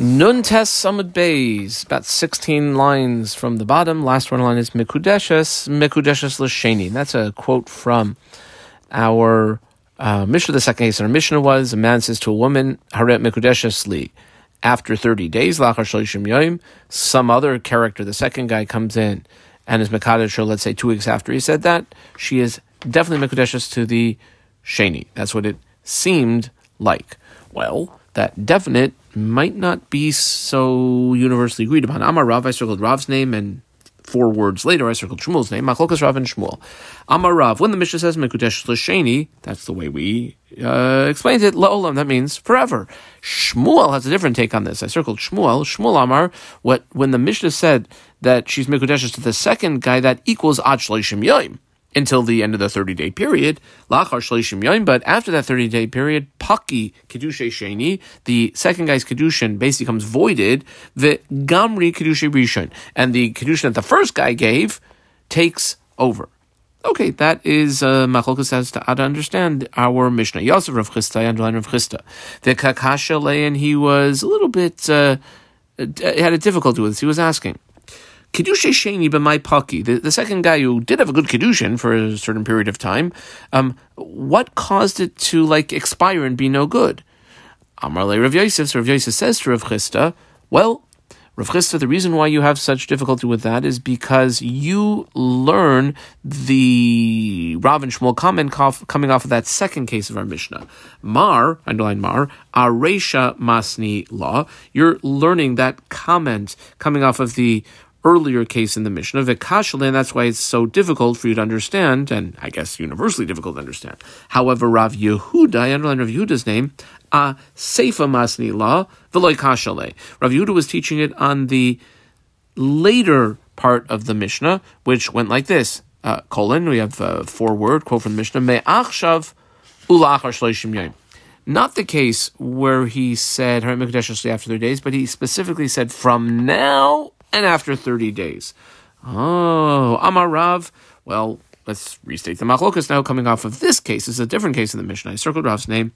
Nun Tes Samud Bays, about 16 lines from the bottom. Last one line is Mikudeshes, Mikudeshes Lasheni. That's a quote from our uh, Mishnah. The second case in our Mishnah was a man says to a woman, Haret Mikudeshes Li. After 30 days, Lachar Shalishim Yoim, some other character, the second guy, comes in and is Mekadesh, or let's say two weeks after he said that, she is definitely Mikudeshes to the Sheni. That's what it seemed like. Well, that definite might not be so universally agreed upon. Amar Rav, I circled Rav's name, and four words later, I circled Shmuel's name. Machlokas Rav and Shmuel. Amar Rav, when the Mishnah says Mekudesh L'Sheni, that's the way we uh, explained it. La'olam, that means forever. Shmuel has a different take on this. I circled Shmuel. Shmuel Amar, what when the Mishnah said that she's Mekudesh to the second guy, that equals Ad Shleishim Yoim until the end of the 30 day period. But after that 30 day period, Paki Kedushe Sheni, the second guy's Kedushin basically becomes voided, the Gamri Kedushe Rishon, and the Kedushin that the first guy gave takes over. Okay, that is uh, Machlokes has to, how to understand our Mishnah. Yosef Rav Chisda, underline Rav Chisda. The Kakasha he was a little bit, uh, had a difficulty with this. He was asking, Kedusha Sheni b'mai paki, the, the second guy who did have a good Kedushin for a certain period of time, um, what caused it to like expire and be no good? Amar le Rav Yosef, so Rav Yosef says to Rav Chisda, well, Rav Chisda, the reason why you have such difficulty with that is because you learn the Rav and Shmuel comment coming off of that second case of our Mishnah. Mar, underline Mar, Aresha Masni law. You're learning that comment coming off of the earlier case in the Mishnah, Vikashal, and that's why it's so difficult for you to understand, and I guess universally difficult to understand. However, Rav Yehuda, I underline Rav Yehuda's name, a Seifa Masni La, Veloy. Rav Yehuda was teaching it on the later part of the Mishnah, which went like this. Uh, colon, we have a four word quote from the Mishnah, Me'achshav ulachar shloishim yom. Not the case where he said after three days, but he specifically said from now and after 30 days. Oh, Amar Rav. Well, let's restate the machlokas now. Coming off of this case, is a different case in the Mishnah. I circled Rav's name.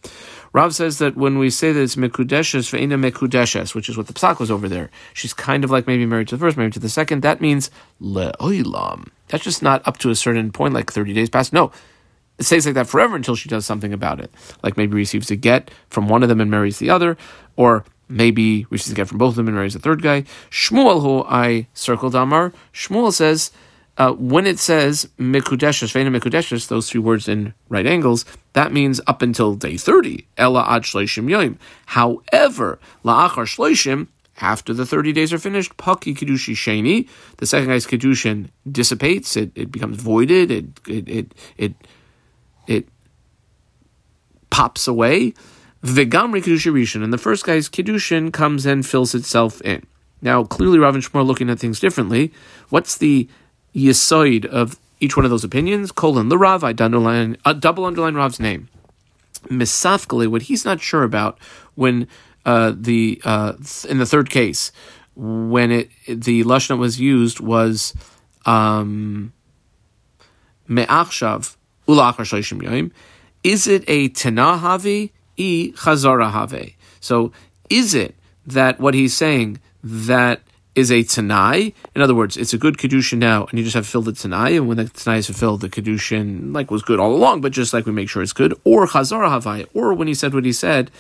Rav says that when we say that it's mekudeshes ve'ina mekudeshes, which is what the psak was over there, she's kind of like maybe married to the first, married to the second. That means le'oilam. That's just not up to a certain point, like 30 days past. No, it stays like that forever until she does something about it. Like maybe receives a get from one of them and marries the other, or maybe we should get from both of them and marries the third guy. Shmuel, who I circled Amar, Shmuel says uh, when it says mikudeshes, veina mikudeshes, those three words in right angles, that means up until day thirty. Ella ad shloishim yoim. However, laachar shloishim. After the 30 days are finished, Paki Kedushi Sheni, the second guy's Kedushin dissipates, it, it becomes voided, it, it, it, it, it pops away. Vegamri Kedusha Rishon, and the first guy's Kedushin comes and fills itself in. Now, clearly, Rav and Shmuel looking at things differently. What's the yisoid of each one of those opinions? Colon the Rav, I underline, uh, double underline Rav's name. Misafkale, what he's not sure about when uh, the uh, in the third case, when it the lashon was used was um, me'achshav ulachar shloishim yoim. Is it a tenahavi i chazara have. So is it that what he's saying that is a tanai? In other words, it's a good kedushin now, and you just have to fill the tanai, and when the tanai is fulfilled, the kedushin like was good all along, but just like we make sure it's good, or chazara havai, or when he said what he said,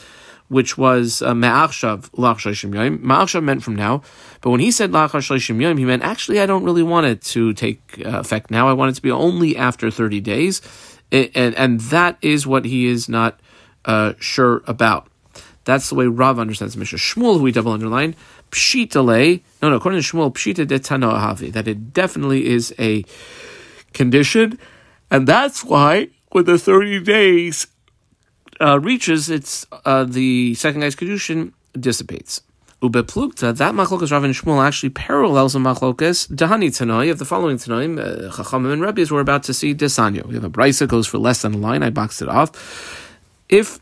which was uh, me'achshav lachshashim yom. Me'achshav meant from now, but when he said lachshashim yom, he meant actually I don't really want it to take uh, effect now. I want it to be only after thirty days, and and that is what he is not uh, sure about. That's the way Rav understands Mishnah. Shmuel, who we double underline, pshitale. No, no. According to Shmuel, pshita de tanoahavi. That it definitely is a condition, and that's why when the thirty days uh, reaches, it's uh, the second guy's kedushin dissipates. Ubeplukta, that machlokas Rav and Shmuel actually parallels the machlokas Dahani Tanoi of the following Tanoim, uh, Chachamim and Rebbe, as we're about to see Desanyo. We have a brisa goes for less than a line. I boxed it off if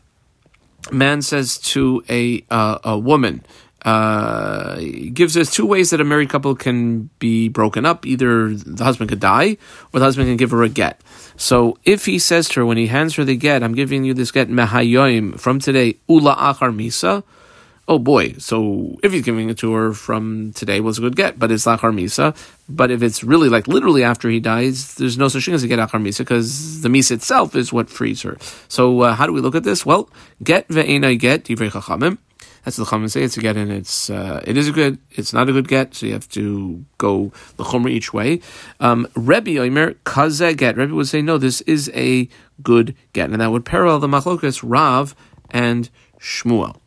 man says to a uh, a woman, uh, gives us two ways that a married couple can be broken up. Either the husband could die, or the husband can give her a get. So if he says to her when he hands her the get, "I'm giving you this get mehayoim from today, ula achar misa," oh boy, so if he's giving it to her from today was a good get, but it's lachar misa. But if it's really like literally after he dies, there's no such thing as a get lachar misa because the misa itself is what frees her. So uh, how do we look at this? Well, get ve'enai get divrei chachamim. That's the chachamim say it's a get, and it's uh, it is a good. It's not a good get, so you have to go the each way. Um, Rebbe Omer kaze get. Rebbe would say no, this is a good get, and that would parallel the machlokas Rav and Shmuel.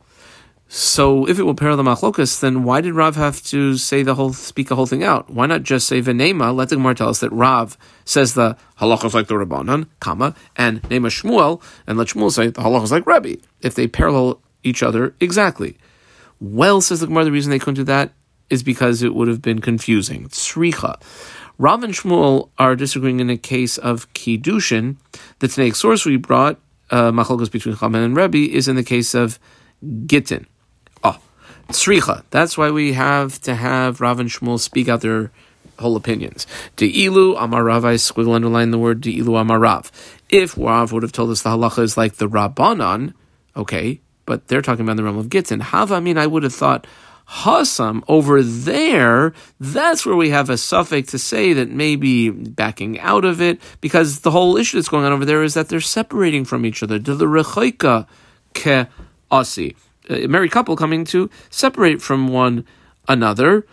So if it will parallel the machlokas, then why did Rav have to say the whole, speak the whole thing out? Why not just say v'nema? Let the Gemara tell us that Rav says the halachas like the Rabbanan, comma, and nema Shmuel, and let Shmuel say the halachas like Rabbi, If they parallel each other exactly. Well, says the Gemara, the reason they couldn't do that is because it would have been confusing. Tzricha. Rav and Shmuel are disagreeing in a case of kiddushin. The Tanaic source we brought, uh, machlokas between Chaman and Rebbe, is in the case of gittin. Tzricha. That's why we have to have Rav and Shmuel speak out their whole opinions. De'ilu Amar Rav, I squiggle underline the word De'ilu Amar Rav. If Rav would have told us the halacha is like the Rabbanon, okay, but they're talking about the realm of Gittin. Hava, I mean, I would have thought Hasam over there, that's where we have a suffix to say that maybe backing out of it, because the whole issue that's going on over there is that they're separating from each other. To the Rechoika ke asi a married couple coming to separate from one another.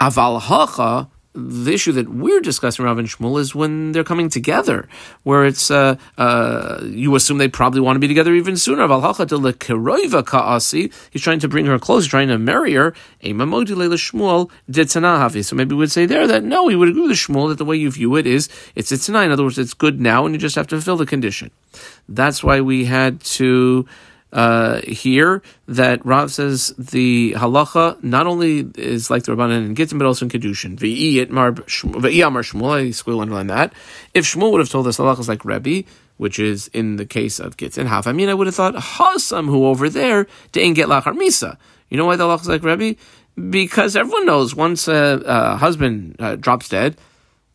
Aval hacha, the issue that we're discussing, Rav and Shmuel, is when they're coming together, where it's uh, uh, you assume they probably want to be together even sooner. Kaasi, he's trying to bring her close, trying to marry her. Shmuel. So maybe we would say there that no, we would agree with Shmuel that the way you view it is it's it's In other words, it's good now, and you just have to fulfill the condition. That's why we had to uh, here that Rav says the halacha not only is like the Rabbanan and Gittin, but also in Kedushin. V'i Amar Shmuel, I squeal underline that. If Shmuel would have told us halacha is like Rebbe, which is in the case of Gittin, half, I mean, I would have thought Hasam, who over there, didn't get lachar misa. You know why the halacha is like Rebbe? Because everyone knows once a, a husband uh, drops dead,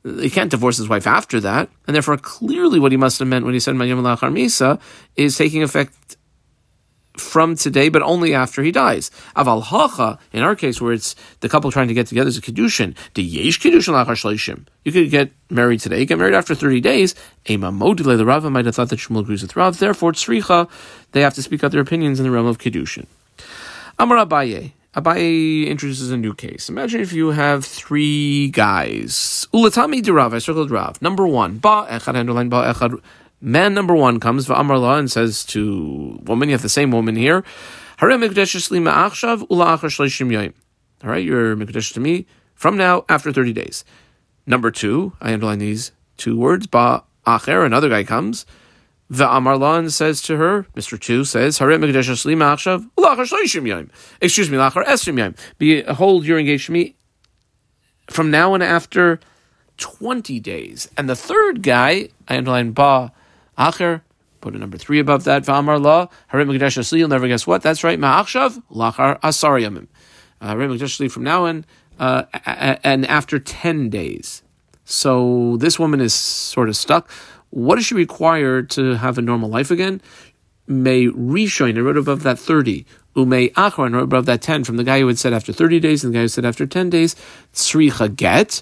he can't divorce his wife after that, and therefore clearly what he must have meant when he said Lachar Misa is taking effect from today, but only after he dies. Aval hacha, in our case, where it's the couple trying to get together, is a kedushin. The yesh kedushin lachar shleishim. You could get married today, get married after thirty days. Ema modile the Rava might have thought that Shmuel agrees with Rav. Therefore, tzricha, they have to speak out their opinions in the realm of kedushin. Amar Abaye. Abaye introduces a new case. Imagine if you have three guys. Ulatami de Rav. I circled Rav. Number one, ba echad underline ba echad Man number one comes Amar and says to woman, you have the same woman here. All right, you're Mikdash to me from now after 30 days. Number two, I underline these two words, Ba Acher, another guy comes. The Amarlan says to her, Mr. Two says, Excuse me, Lachar Esrim you're engaged to me from now and after 20 days. And the third guy, I underline Ba Acher, put a number three above that. V'amar la harim asli. You'll never guess what. That's right. Ma'achshav lachar asar yamim. Harim mekdesh asli from now on, uh, and after ten days. So this woman is sort of stuck. What is she require to have a normal life again? May rishoin. I wrote above that thirty. Umay achron. wrote above that ten. From the guy who had said after thirty days and the guy who said after ten days. Tzricha get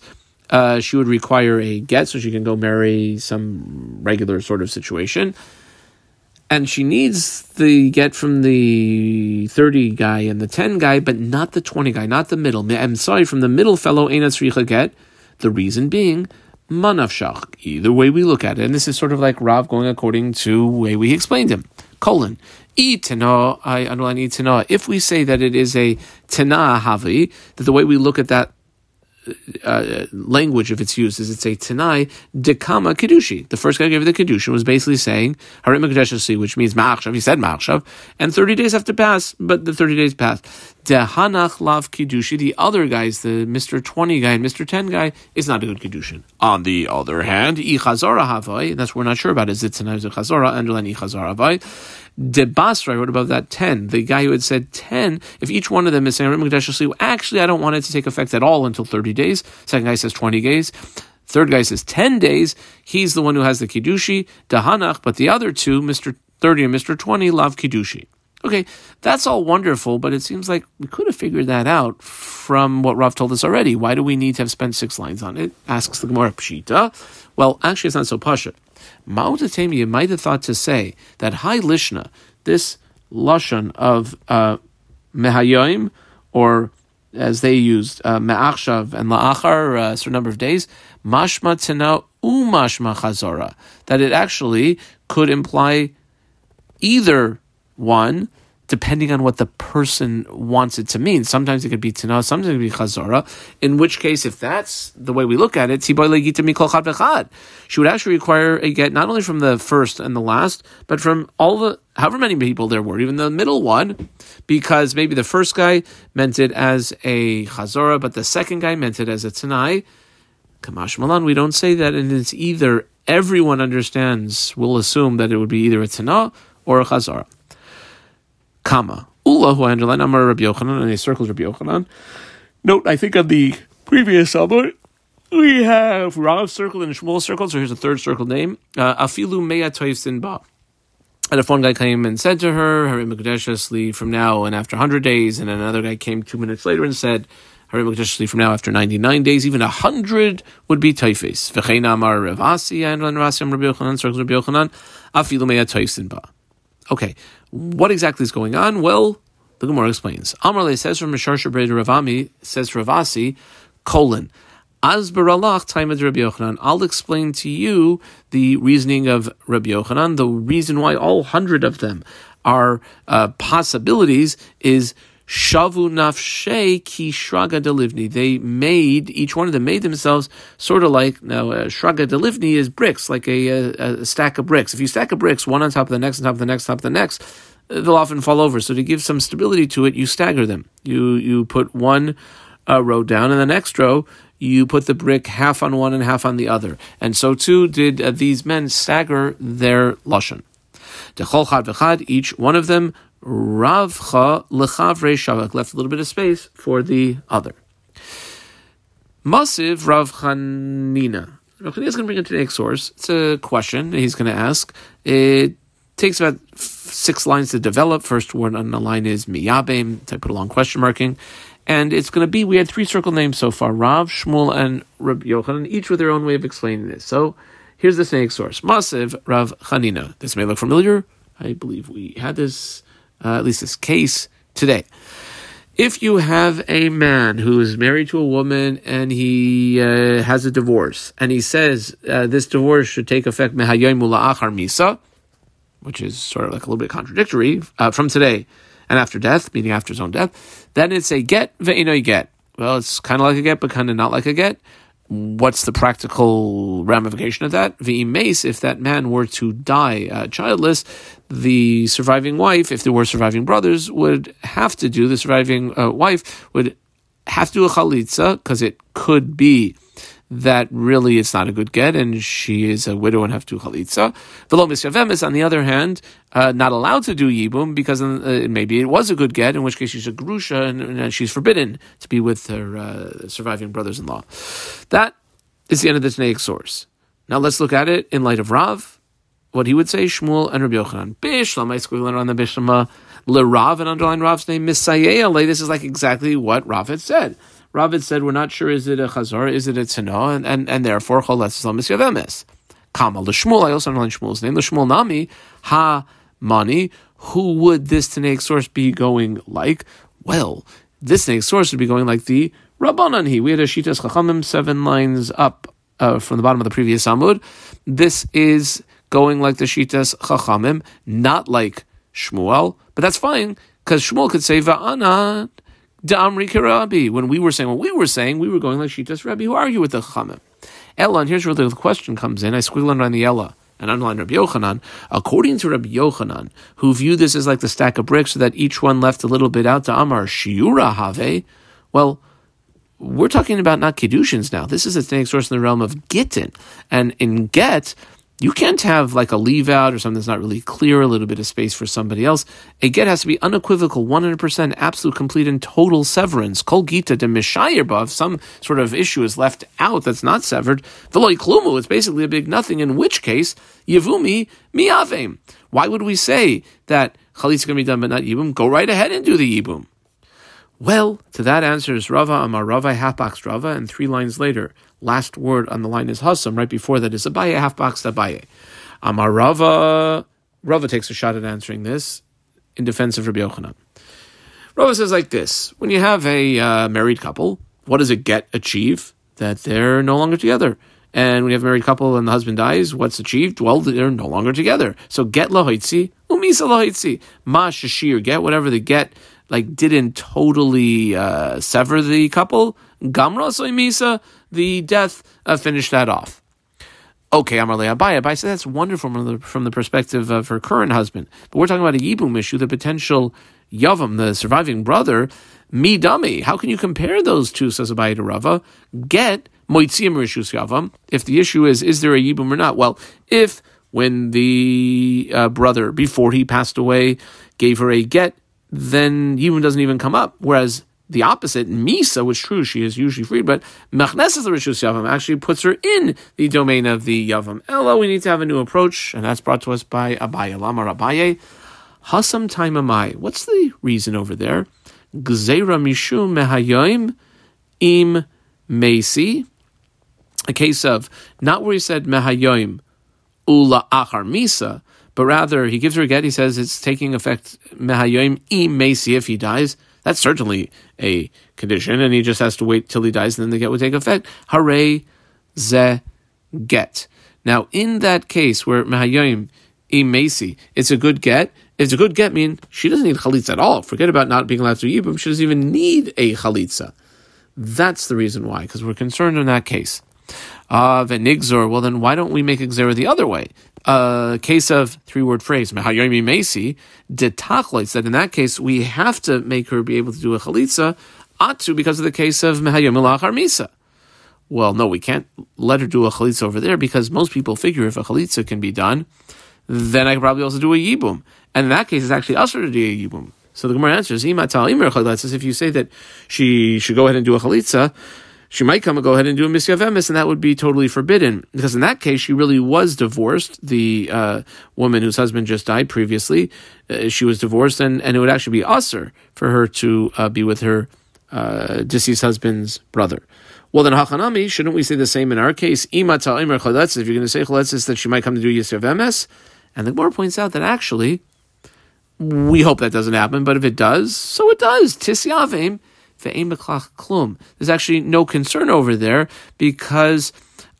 uh, she would require a get so she can go marry some regular sort of situation. And she needs the get from the 30 guy and the 10 guy, but not the 20 guy, not the middle. I'm sorry, from the middle fellow, Eina Sricha get. The reason being, manavshach. Either way we look at it. And this is sort of like Rav going according to way we explained him. Colon. Itana, I underline itana. If we say that it is a tana havi, that the way we look at that uh, language, if it's used, is it's a Tanai dekama kedushi. The first guy who gave the kedushin was basically saying harim which means ma'achshav. He said ma'achshav, and thirty days have to pass, but the thirty days passed. Dehanach lav kedushi. The other guys, the Mister Twenty guy and Mister Ten guy, is not a good kedushin. On the other hand, ichazara havai. That's what we're not sure about. Is it Tanai chazara? Underline ichazara havai. De Basra, I wrote above that 10. The guy who had said 10, if each one of them is saying, actually, I don't want it to take effect at all until 30 days. Second guy says 20 days. Third guy says 10 days. He's the one who has the Kiddushi, Dahanach, but the other two, Mr. 30 and Mr. 20, love Kiddushi. Okay, that's all wonderful, but it seems like we could have figured that out from what Rav told us already. Why do we need to have spent six lines on it? Asks the Gemara Pshita. Well, actually, it's not so pasha. Ma'utatemi you might have thought to say that Hai Lishna, this lashon of uh, or as they used, uh, Me'achshav and La'achar, uh, a certain number of days, Mashma Tina Umashma Chazora, that it actually could imply either one, depending on what the person wants it to mean. Sometimes it could be Tina, sometimes it could be Chazora, in which case, if that's the way we look at it, she would actually require a get not only from the first and the last, but from all the, however many people there were, even the middle one, because maybe the first guy meant it as a Chazora, but the second guy meant it as a Tanai. Kamash Malan, we don't say that, and it's either everyone understands, we'll assume that it would be either a Tanah or a Chazara. Kama. Ula, who underline Amar Rabbi Yochanan, and he circles Rabbi Yochanan. Note, I think on the previous Amar, we have Rav circled and Shmuel circled, so here's a third circle name. Uh, Afilu Meya Toivsin Ba. And if one guy came and said to her, Hari Mekadeshus, leave from now and after 100 days, and another guy came two minutes later and said, Hari Mekadeshus, leave from now after 99 days, even 100 would be Taifes. V'chein Amar Rav Asi, and Rav Asi, Rabbi Yochanan, circles Rabbi Yochanan, Afilu Meya Toivsin Ba. Okay, what exactly is going on? Well, the Gemara explains. Amar says from Mishar Shabred Ravami, says Rav Asi, colon. As baralach time of Rabbi Yochanan, I'll explain to you the reasoning of Rabbi Yochanan. The reason why all hundred of them are uh, possibilities is Shavu nafshe ki shraga delivni. They made each one of them made themselves sort of like now uh, shraga delivni is bricks, like a, a, a, stack of bricks. If you stack of bricks one on top of the next, on top of the next, on top of the next, uh, they'll often fall over. So to give some stability to it, you stagger them. You you put one uh, row down, and the next row you put the brick half on one and half on the other. And so too did uh, these men stagger their lashon. Each one of them Ravcha lechavre shavak left a little bit of space for the other. Masiv Rav Chanina. Rav Chanina is going to bring to the next source. It's a question he's going to ask. It takes about six lines to develop. First word on the line is miyabem. I put a long question marking. And it's going to be, we had three circle names so far, Rav, Shmuel, and Rav Yochanan, each with their own way of explaining this. So here's the snake source. Masiv Rav Chanina. This may look familiar. I believe we had this uh, at least this case today. If you have a man who is married to a woman and he uh, has a divorce, and he says uh, this divorce should take effect misa, which is sort of like a little bit contradictory uh, from today and after death, meaning after his own death, then it's a get ve'ino get. Well, it's kind of like a get, but kind of not like a get what's the practical ramification of that? Mace, if that man were to die uh, childless, the surviving wife, if there were surviving brothers, would have to do, the surviving uh, wife would have to do a chalitza, because it could be that really it's not a good get, and she is a widow and have two chalitza. Velo misyavemis, on the other hand, uh, not allowed to do yibum because uh, maybe it was a good get, in which case she's a grusha and, and she's forbidden to be with her uh, surviving brothers-in-law. That is the end of the Tanaic source. Now let's look at it in light of Rav, what he would say, Shmuel and Rabbi Yochanan. Bishlam, I squiggle on the Bishlama, Le Rav, and underline Rav's name, Misayeh This is like exactly what Rav had said. Ravid said, we're not sure is it a chazor, is it a tzino, and, and, and therefore choletz lamis yavemes. Kama l'shmuel, I also underline Shmuel's name, l'shmuel nami, ha mani, who would this Tanaic source be going like? Well, this Tanaic source would be going like the Rabbanan We had a Shitas Chachamim seven lines up uh, from the bottom of the previous Amud. This is going like the Shitas Chachamim, not like Shmuel, but that's fine because Shmuel could say Va'ana Karabi. When we were saying what we were saying, we were going like Shitas Rabbi, who argue with the Chamim. Ella, and here's where the question comes in. I squiggle underline the Ella and underline Rabbi Yochanan. According to Rabbi Yochanan, who viewed this as like the stack of bricks, so that each one left a little bit out to Amar Shiura Have. Well, we're talking about not Kedushin's now. This is a source in the realm of Gittin. And in Get, You can't have like a leave out or something that's not really clear, a little bit of space for somebody else. A get has to be unequivocal, 100% absolute, complete, and total severance. Kol gita de mishayir if some sort of issue is left out that's not severed. Veloy klumu, it's basically a big nothing, in which case, yivumi miavim. Why would we say that chalit's going to be done but not yibum? Go right ahead and do the yibum. Well, to that answer is Rava Amar Rava halfbox Rava, and three lines later, last word on the line is Hasam. Right before that is Abaye halfbox Abaye. Amar Rava. Rava takes a shot at answering this in defense of Rabbi Yochanan. Rava says like this: When you have a uh, married couple, what does it get achieve? That they're no longer together. And when you have a married couple and the husband dies, what's achieved? Well, they're no longer together. So get lahoitzi, umisa lahoitzi, ma shashir, get whatever they get like didn't totally uh, sever the couple, Gamra Misa, the death uh, finished that off. Okay, Amarle Abaye. Abaye said that's wonderful from the, from the perspective of her current husband. But we're talking about a Yibum issue, the potential Yavam, the surviving brother, me dummy. How can you compare those two, says Abaye to Rava? Get Moitzim Rishus Yavam. If the issue is, is there a Yibum or not? Well, if when the uh, brother, before he passed away, gave her a get, then Yibum doesn't even come up. Whereas the opposite, Misa, which true, she is usually freed, but Machneses the Rishus Yavam actually puts her in the domain of the Yavam. Ella, we need to have a new approach, and that's brought to us by Abaye. Lama Abaye. Hasam Taimamai. What's the reason over there? Gzeira Mishum Mehayoim Im Mesi. A case of not where he said Mehayoim Ula Achar Misa, but rather he gives her a get. He says it's taking effect mehayoim im mesi if he dies. That's certainly a condition, and he just has to wait till he dies, and then the get would take effect. Hare ze get. Now, in that case where mehayoim im mesi, it's a good get. It's a good get. Mean she doesn't need chalitza at all. Forget about not being allowed to yibum. She doesn't even need a chalitza. That's the reason why, because we're concerned in that case. Uh, Venigzor, well then why don't we make Xera the other way? A uh, case of three word phrase, Mehayomi Mesi, detachloitz, that in that case we have to make her be able to do a chalitza, atu, because of the case of Mehayomi Lachar Misa. Well, no, we can't let her do a chalitza over there because most people figure if a chalitza can be done, then I could probably also do a yibum. And in that case, it's actually usher to do a yibum. So the Gemara answers, if you say that she should go ahead and do a chalitza, she might come and go ahead and do a misyavemis, and that would be totally forbidden because in that case she really was divorced. The uh, woman whose husband just died previously, uh, she was divorced, and, and it would actually be usher for her to uh, be with her uh, deceased husband's brother. Well, then hachanami, shouldn't we say the same in our case? If you're going to say chaletzis, that she might come to do yisyavemis, and the Gemara points out that actually we hope that doesn't happen, but if it does, so it does. Klum. There's actually no concern over there because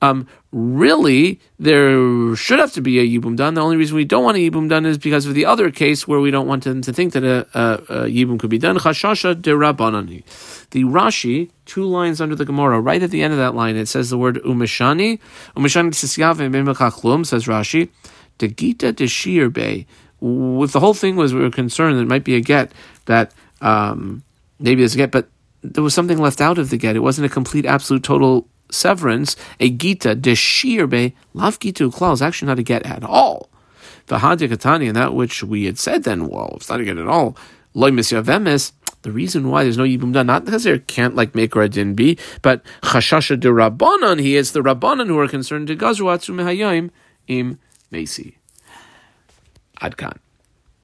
um, really there should have to be a yibum done. The only reason we don't want a yibum done is because of the other case where we don't want them to think that a, a, a yibum could be done. Chashasha de rabbanani. The Rashi, two lines under the Gemara, right at the end of that line, it says the word umeshani. Umeshani tzisyave klum, says Rashi. De gita de shir be. If the whole thing was we were concerned that it might be a get that um, maybe there's a get, but there was something left out of the get. It wasn't a complete, absolute, total severance. A gita deshir be lav gitu klal is actually not a get at all. The hadikatani and that which we had said then, well, it's not a get at all. Loy misyavemis. The reason why there's no yibum done, not because there can't like make or din be, but chashasha de rabbanon. He is the rabbanon who are concerned to gazruatzu mehayim im mesi. Adkan.